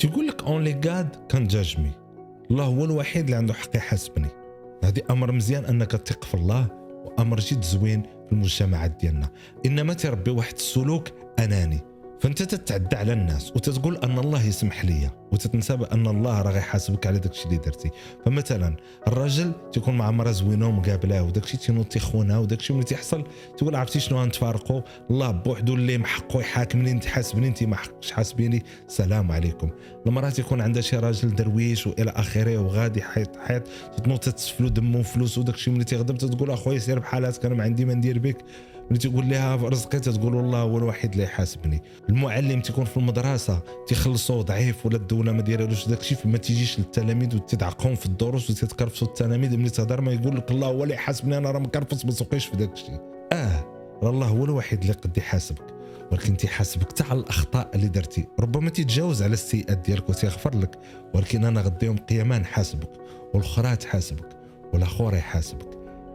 تيقول لك اونلي جاد كان جاجمي الله هو الوحيد اللي عنده حق يحاسبني. هذه أمر مزيان أنك تثق في الله وأمر جد زوين في المجتمعات ديالنا. إنما تربي واحد السلوك أناني. فانت تتعدى على الناس وتتقول أن الله يسمح لي وتتنسى بأن الله راه غيحاسبك على داكشي اللي درتي. فمثلا الراجل تيكون مع مرا زوينة ومقابلاه وداكشي تينوض تيخونها وداكشي ملي تيحصل تقول عرفتي شنو غنتفارقوا الله بوحدو اللي محقو يحاكمني انت حاسبني انت ما حقش حاسبيني. السلام عليكم. المرأة تيكون عندها شي راجل درويش وإلى آخره وغادي حيط حيط تنوض تتسفلو دمه وفلوس وداكشي ملي تيغضب تقول أخويا سير بحالاتك أنا ما عندي ما ندير بك. ملي تقول لها رزقي تقول والله هو الوحيد اللي يحاسبني. المعلم تيكون في المدرسة تيخلصوا ضعيف ولا الدولة ما دايرالوش داكشي فما تيجيش للتلاميذ وتدعقهم في الدروس وتتكرفسوا التلاميذ. ملي تهضر ما يقول لك الله هو اللي يحاسبني أنا راه مكرفس ما سوقيش في داكشي. آه راه الله هو الوحيد اللي قد يحاسبك. ولكن تيحاسبك حتى على الأخطاء اللي درتي. ربما تتجاوز على السيئات ديالك وتيغفر لك ولكن أنا غدا يوم القيامه نحاسبك والأخرى تحاسبك والاخر يحاسبك.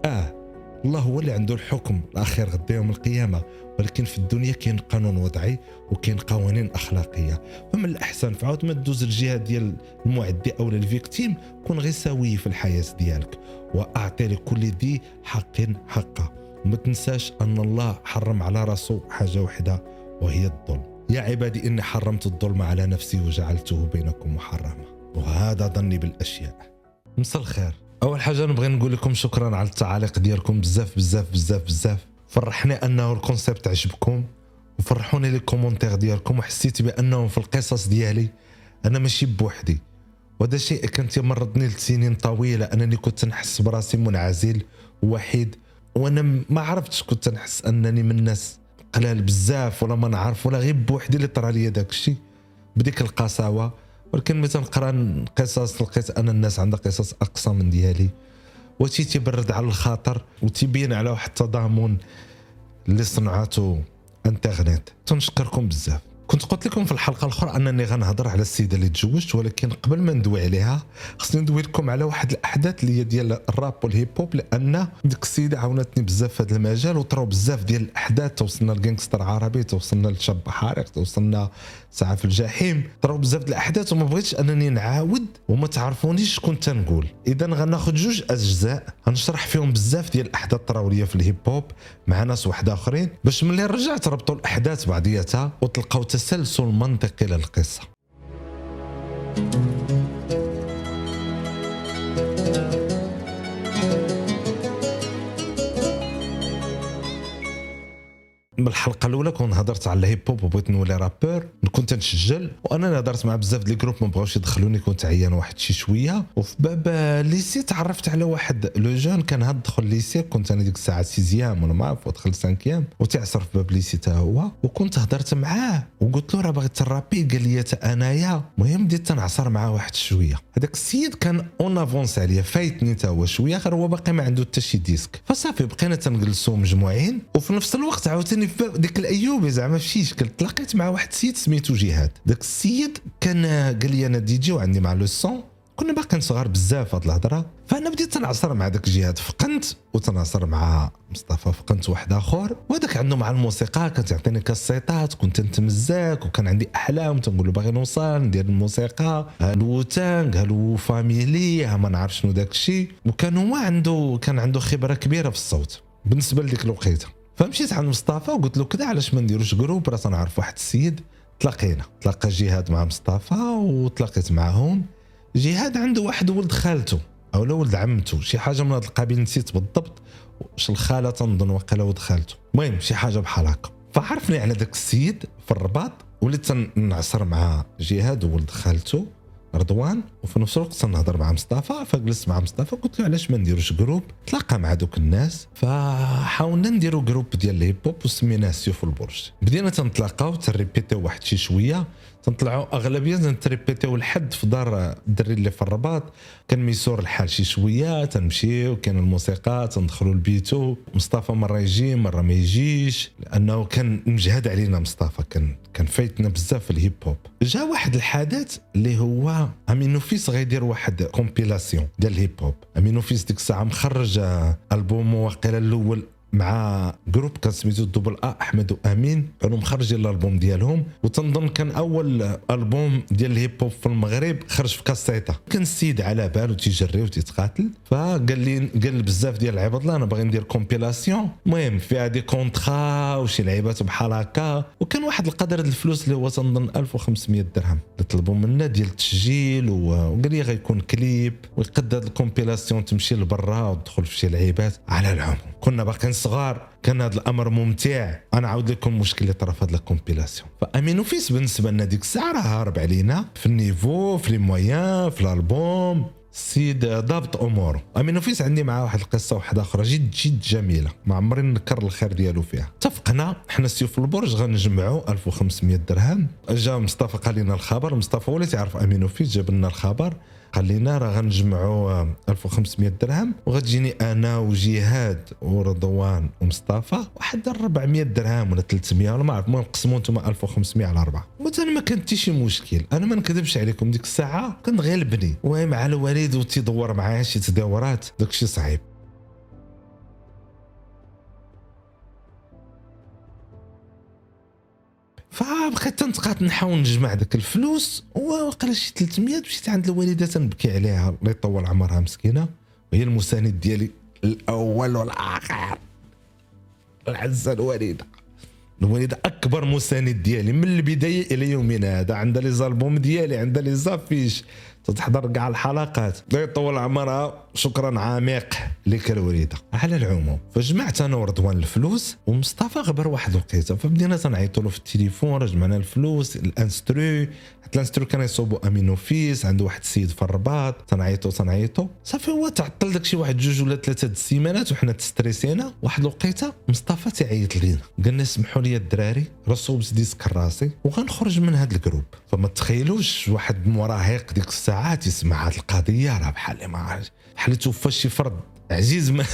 آه الله هو اللي عنده الحكم. الاخير غدا يوم القيامة. ولكن في الدنيا كاين قانون وضعي وكاين قوانين أخلاقية. فمن الأحسن فعاود ما تدوز الجهة ديال المعدي أو ال victime كون غير سوي في الحياة ديالك. وأعطي لكل ذي حق حقه. وما تنساش أن الله حرم على راسه حاجة وحدة وهي الظلم. يا عبادي إني حرمت الظلم على نفسي وجعلته بينكم محرما. وهذا ظني بالأشياء. مساء الخير. أول حاجة نبغي نقول لكم شكرا على التعاليق ديالكم. بزاف بزاف بزاف بزاف. فرحني أنه ال concept عجبكم. وفرحوني les commentaires ديالكم. وحسيت بأنهم في القصص ديالي أنا ماشي بوحدي. وهذا شيء كان تمرضني لسنين طويلة. أنني كنت نحس براسي منعزل وحيد وأنا ما عرفتش كنت نحس أنني من الناس قلال بزاف ولا ما نعرف ولا غير بوحدي اللي طرا لي داك الشيء بديك القساوة. ولكن ملي تنقرا قصص لقيت أن الناس عندها قصص اقصى من ديالي. وتي تبرد على الخاطر وتبين على واحد التضامن اللي صنعته أنترنت. تنشكركم بزاف. كنت قلت لكم في الحلقة الأخرى أنني غنهضر على السيدة اللي تزوجت ولكن قبل ما ندوي عليها خصني ندوي لكم على واحد الأحداث اللي هي ديال الراب والهيب هوب لأن ديك السيدة عاونتني بزاف في هذا المجال وطراو بزاف ديال الأحداث. توصلنا لل gangster عربي توصلنا لشاب حارق توصلنا ساعه في الجحيم طراو بزاف ديال الأحداث. وما بغيتش أنني نعاود وما تعرفونيش شكون تنقول. إذا غناخذ جوج أجزاء غنشرح فيهم بزاف ديال الأحداث طراو ليا في الهيب هوب مع ناس واحد آخرين باش ملي رجعت ربطوا الأحداث بعضياتها وتلقاو تسلسل منطقي للقصة. بالحلقة الأولى كون هضرت على الهيب هوب وبغيت نولي rappeur كنت نسجل وأنا هضرت مع بزاف ديال ال groupe ما بغاوش يدخلوني كنت عيان واحد شي شوية. وفي باب lycée تعرفت على واحد le jeune كان هاد دخل lycée كنت أنا ديك الساعة sixième ولا ما عرف ودخل cinquième وتعصر في باب lycée حتى هو. وكنت هضرت معاه وقلت له راه باغي ترابي قال لي أنايا. المهم بديت تنعصر معاه واحد شوية. هذاك السيد كان en avance عليا فايتني حتى هو شوية غير هو باقي ما عنده حتى شي disque. فصافي بقينا تنجلسوا مجموعين وفي نفس الوقت عاوتاني في ديك الايوبي زعما في شي شكل تلاقيت مع واحد السيد سميتو جهاد. داك السيد كان قال لي أنا دي جي وعندي مع le son كنا باقيين صغار بزاف هاد الهضرة. فأنا بديت تنعصر مع داك الجهاد فقنت وتنعصر مع مصطفى فقنت واحد آخر. وهذاك عنده مع الموسيقى كانت يعطيني كاسيطات كنت نتمزاك وكان عندي أحلام. تنقول له باغي نوصل ندير الموسيقى. هالو تانغ؟ هالو فاميلي؟ ها ما نعرف شنو داك الشيء. وكان هو عنده كان عنده خبرة كبيرة في الصوت. بالنسبة لديك الوقيتة. فمشيت عند مصطفى وقلت له كذا علاش ما نديروش groupe راه تنعرف واحد السيد. تلاقينا. تلاقى جهاد مع مصطفى وتلاقيت معهم جهاد عنده واحد ولد خالته أو لا ولد عمته. شي حاجة من هذا القبيل نسيت بالضبط. واش الخالة تنظن وقيلا ولد خالته. المهم شي حاجة بحال هكا. فعرفني على ذاك السيد في الرباط وليت نعصر مع جهاد وولد خالته. رضوان وفي نفس الوقت تنهضر مع مصطفى. فجلست مع مصطفى قلت له علاش ما نديروش groupe تلاقى مع دوك الناس. فحاولنا نديرو groupe ديال الهيب هوب وسميناه سيوف البرج. بدينا تنتلاقاو تريبيتيو واحد شي شوية. تنطلعوا أغلبية تنتريبيتيو لحد في دار الدري اللي في الرباط. كان ميسور الحال شي شوية تنمشيو كان الموسيقى تندخلوا لبيتو مصطفى مرة يجي مرة ما يجيش. لأنه كان مجهد علينا مصطفى كان كان فايتنا بزاف في الهيب هوب. جا واحد الحدث اللي هو Aminoffice غيدير واحد compilation ديال الهيب هوب. Aminoffice ديك الساعة مخرج ألبوم واقيلا الأول مع groupe كان سميتو Double A أحمد وامين كانوا مخرجين الألبوم ديالهم وتنظن كان أول ألبوم ديال الهيب هوب في المغرب خرج في كاسيطه كان السيد على بالو تيجري وتيتقاتل. فقال لي قال بزاف ديال العباد الله أنا باغي ندير compilation المهم فيها des contrats وشي لعيبات بحال هكا. وكان واحد القدر ديال الفلوس اللي هو تنظن 1500 درهم. طلبوا منا ديال التسجيل وقال لي غيكون كليب ويقد ال compilation تمشي لبرا وتدخل في شي لعيبات على العموم. كنا باقيين صغار كان هذا الأمر ممتع. أنا عاود لكم المشكل اللي طرا في هذه ال compilation. ف Aminoffice بالنسبة لنا ديك الساعة راه هارب علينا. في ال niveau في لي في الألبوم. السيد ضابط اموره Aminoffice عندي معاه واحد القصة واحدة أخرى جد جد جميلة. ما عمري نكر الخير ديالو فيها. اتفقنا حنا سيوف البرج غنجمعوا 1500 درهم. جا مصطفى قال لنا الخبر. مصطفى اللي تعرف أمين فيس جاب لنا الخبر. قال لنا راه غنجمعوا 1500 درهم. وغتجيني أنا وجهاد ورضوان ومصطفى. واحد 400 درهم ولا 300 ولا ما عرف. المهم قسموا أنتم 1500 على أربعة. أنا ما كان شي مشكل. أنا ما نكذبش عليكم ديك الساعة كان غالبني وهي مع الوالد وتيدور معايا شي تداورات داكشي صعيب. فبقيت تنتقات نحاول نجمع داك الفلوس وقال شي 300 مشيت عند الوالدة تنبكي عليها الله يطول عمرها مسكينة. وهي المساند ديالي الأول والآخر. العزة الوالدة. الوالدة أكبر مساند ديالي من البداية إلى يومنا هذا عندها لي زالبوم ديالي عندها لي زافيش. تتحضر كاع الحلقات. الله يطول عمرها. شكرا عميق لك الوريده على العموم فجمعت أنا ورضوان الفلوس ومصطفى غبر واحد الوقيته فبدينا تنعيطوا له في التليفون راه جمعنا الفلوس الانسترو. حتى ال instru كان يصوبوا امين فيس عنده واحد السيد في الرباط. تنعيطوا تنعيطوا صافي هو تعطل داكشي واحد جوج ولا ثلاثة السيمانات وحنا تستريسينا. واحد الوقيته مصطفى تيعيط لينا. قالنا اسمحوا لي الدراري راه صوبت disque راسي وغنخرج من هذا ال groupe. فما تخيلوش واحد مراهق ديك الساعات يسمع هذه القضية راه بحال ما عارف. بحال توفى شي فرد. عزيز من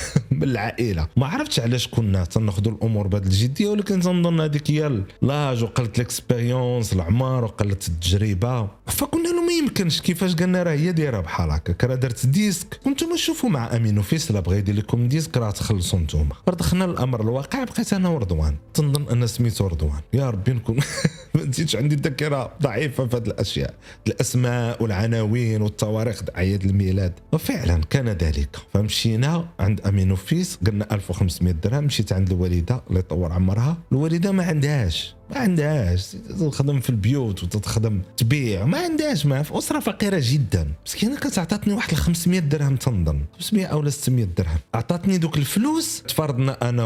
العائله ما عرفتش علاش كنا تناخذوا الأمور بهذه الجدية ولكن تنظن هذيك هي l'âge وقلت ال expérience العمر وقلت التجربة. فكنا له ما يمكنش كيفاش قلنا راه هي دايرة بحال هكا راه درت disque. وأنتم شوفوا مع امين فيصل بغى يدير لكم disque راه تخلصوا أنتم دخلنا الأمر الواقع بقيت أنا ورضوان تنظن أن سميتو رضوان يا ربي نكون ما نسيتش عندي الذاكره ضعيفة في هذه الأشياء. الأسماء والعناوين والتواريخ اعياد الميلاد. وفعلا كان ذلك. فمشينا عند امين فيس قلنا 1500 درهم مشيت عند الوالدة الله يطول عمرها. الوالدة ما عندهاش ما عندهاش. تخدم في البيوت وتخدم تبيع ما عندهاش ما في أسرة فقيرة جدا. مسكينة كانت عطاتني واحد 500 درهم تنظن 500 أو 600 درهم. عطاتني دوك الفلوس تفرضنا أنا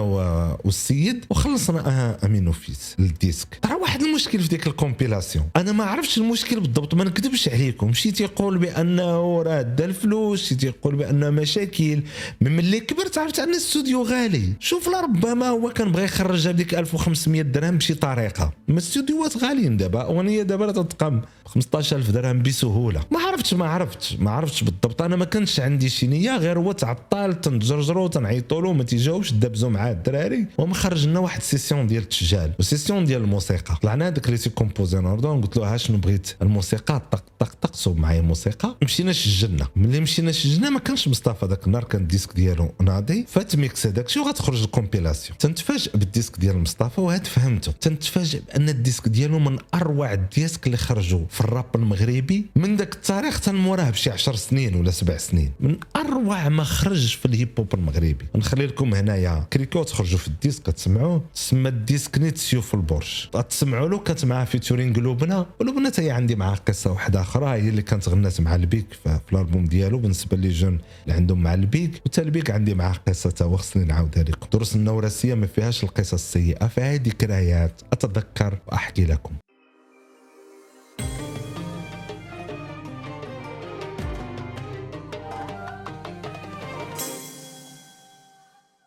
والسيد وخلصنا امين فيس. ال disque. ترى واحد المشكل في ديك ال compilation. أنا ما عرفتش المشكل بالضبط ما نكذبش عليكم. شي تيقول بأنه راه دا الفلوس شي تيقول بأنه مشاكل. من ملي كبرت عرفت أن الاستوديو غالي. شوف لربما هو كان بغى يخرج هذيك 1500 درهم بشي طريقة. الحقيقة الاستوديوهات غاليين دابا. أغنية دابا تتقام. 15000 درهم بسهولة. ما عرفتش ما عرفتش ما عرفتش بالضبط. أنا ما كانش عندي شي نية غير هو تعطل تنجرجرو تنعيطوا له ما تيجاوبش دابزو معاه الدراري. وما خرج لنا واحد ال session ديال التسجال و session ديال الموسيقى. طلعنا هذاك اللي تيكومبوزي نوردون قلت له ها شنو بغيت؟ الموسيقى طق طق طق صوب معايا الموسيقى. مشينا سجلنا ملي مشينا سجلنا ما كانش مصطفى ذاك النهار كان الديسك ديالو ناضي. فات هذاك شي وغتخرج الكومبيلاسيون. تنتفاجئ بالديسك ديال مصطفى وهاد فهمته. تنتفاجئ تفاجئ بأن الديسك ديالو من أروع الديسك اللي خرجوا في الراب المغربي من ذاك التاريخ تنموراه بشي 10 سنين ولا سبع سنين. من أروع ما خرج في الهيب هوب المغربي. نخلي لكم هنايا كريكو تخرجوا في الديسك كتسمعوه تسمى الديسك نيت سيوف البرج تسمعوا له كانت معاه فيتورينغ لبنى ولبنى هي عندي معاه قصة واحدة أخرى هي اللي كانت غنات مع البيك في الألبوم ديالو بالنسبة لي جون اللي عندهم مع البيك وتا البيك عندي معاه قصة تا هو خصني نعاودها لكم دروس النورسيه ما فيهاش القصص السيئة فيها ذكريات أتذكر وأحكي لكم.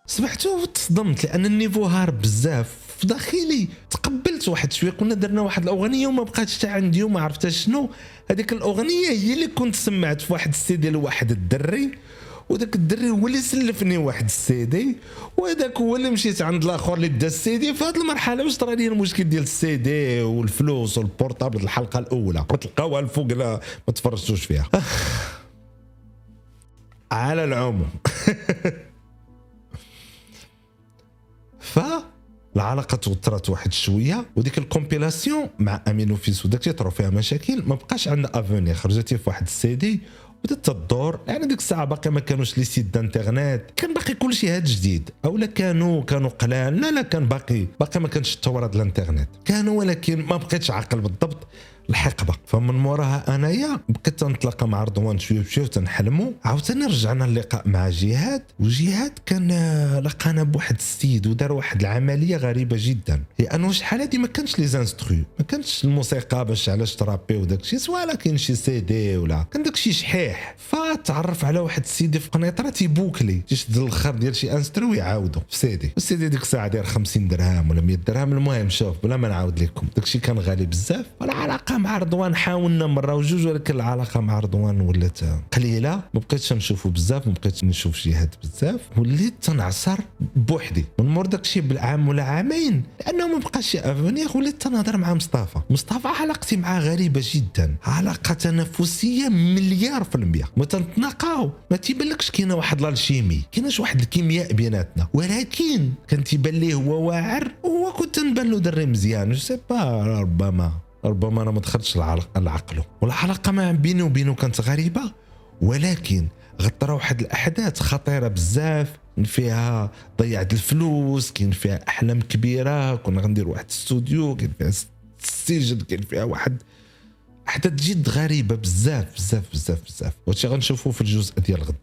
سمعتو وتصدمت لأن ال niveau هارب بزاف في داخلي تقبلت واحد شوية كنا درنا واحد الأغنية وما بقاتش حتى عندي وما عرفتش شنو. هذيك الأغنية هي اللي كنت سمعت في واحد السيدي لواحد الدري وذاك الدري هو اللي سلفني واحد السيدي وهذاك هو اللي مشيت عند الآخر اللي دا السيدي. في هذه المرحلة واش طرا لي المشكل ديال السيدي والفلوس وال portable الحلقة الأولى؟ تلقاوها الفوق لا ما تفرجتوش فيها. على العموم. ف العلاقة توترت واحد شوية وديك ال compilation مع امين وفيس وداك طرو فيها مشاكل ما بقاش عندنا أفوني خرجت في واحد السيدي بدات تدور يعني ديك الساعة باقي ما كانوش les sites d'internet كان باقي كل شيء هاد جديد أو لا كانوا كانوا قلال لا لا كان باقي باقي ما كانش الثوره ديال الانترنت كانوا ولكن ما بقيتش عاقل بالضبط. الحقبة. فمن موراها أنايا بقيت تنتلاقى مع رضوان شوية بشوية تنحلموا عاوتاني رجعنا اللقاء مع جهاد وجهاد كان لقانا بواحد السيد ودار واحد العملية غريبة جدا. لأنه شحال هادي ما كانش les instrus ما كانش الموسيقى باش علاش ترابي وداك الشيء سواء كاين شي سي دي ولا كان داك الشيء شحيح. فتعرف على واحد السيد في قنيطرة تيبوكلي تيشد الآخر ديال شي instru ويعاودو في CD ال CD ديك الساعة داير 50 درهم ولا 100 درهم المهم شوف بلا ما نعاود لكم. داك الشيء كان غالي بزاف والعلاقة مع رضوان حاولنا مرة وجوج ولكن العلاقة مع رضوان ولات قليلة. ما بقيتش نشوفو بزاف ما بقيتش نشوف جهاد بزاف. وليت تنعصر بوحدي من مور داكشي بالعام ولا عامين لأنه ما بقاش وليت تنهضر مع مصطفى. مصطفى علاقتي معاه غريبة جدا. علاقة تنافسية مليار في المية. ما تنتناقاو. ما تيبانلكش كاينة واحد ال alchimie كايناش واحد الكيمياء بيناتنا. ولكن كان تيبان ليه هو واعر وهو كنت نبان له دري مزيان. je sais pas ربما. ربما أنا ما دخلتش العقل. والعلاقة ما بيني وبينه كانت غريبة. ولكن غطرا واحد الأحداث خطيرة بزاف. فيها ضيعت الفلوس كاين فيها أحلام كبيرة. كنا غندير واحد الاستوديو كاين فيها السجن كاين فيها واحد أحداث جد غريبة بزاف بزاف بزاف بزاف. وهادشي غنشوفوه في الجزء ديال غدا.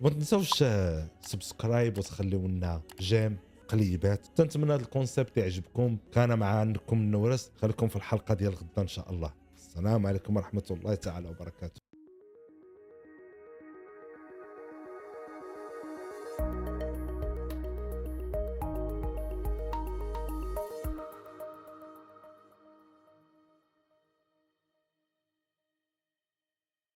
ما تنساوش subscribe وتخليو لنا j'aime. قليبات تنتمنى هذا الكونسيبت يعجبكم. كان معكم النورس خليكم في الحلقة ديال غدا إن شاء الله. السلام عليكم ورحمة الله تعالى وبركاته.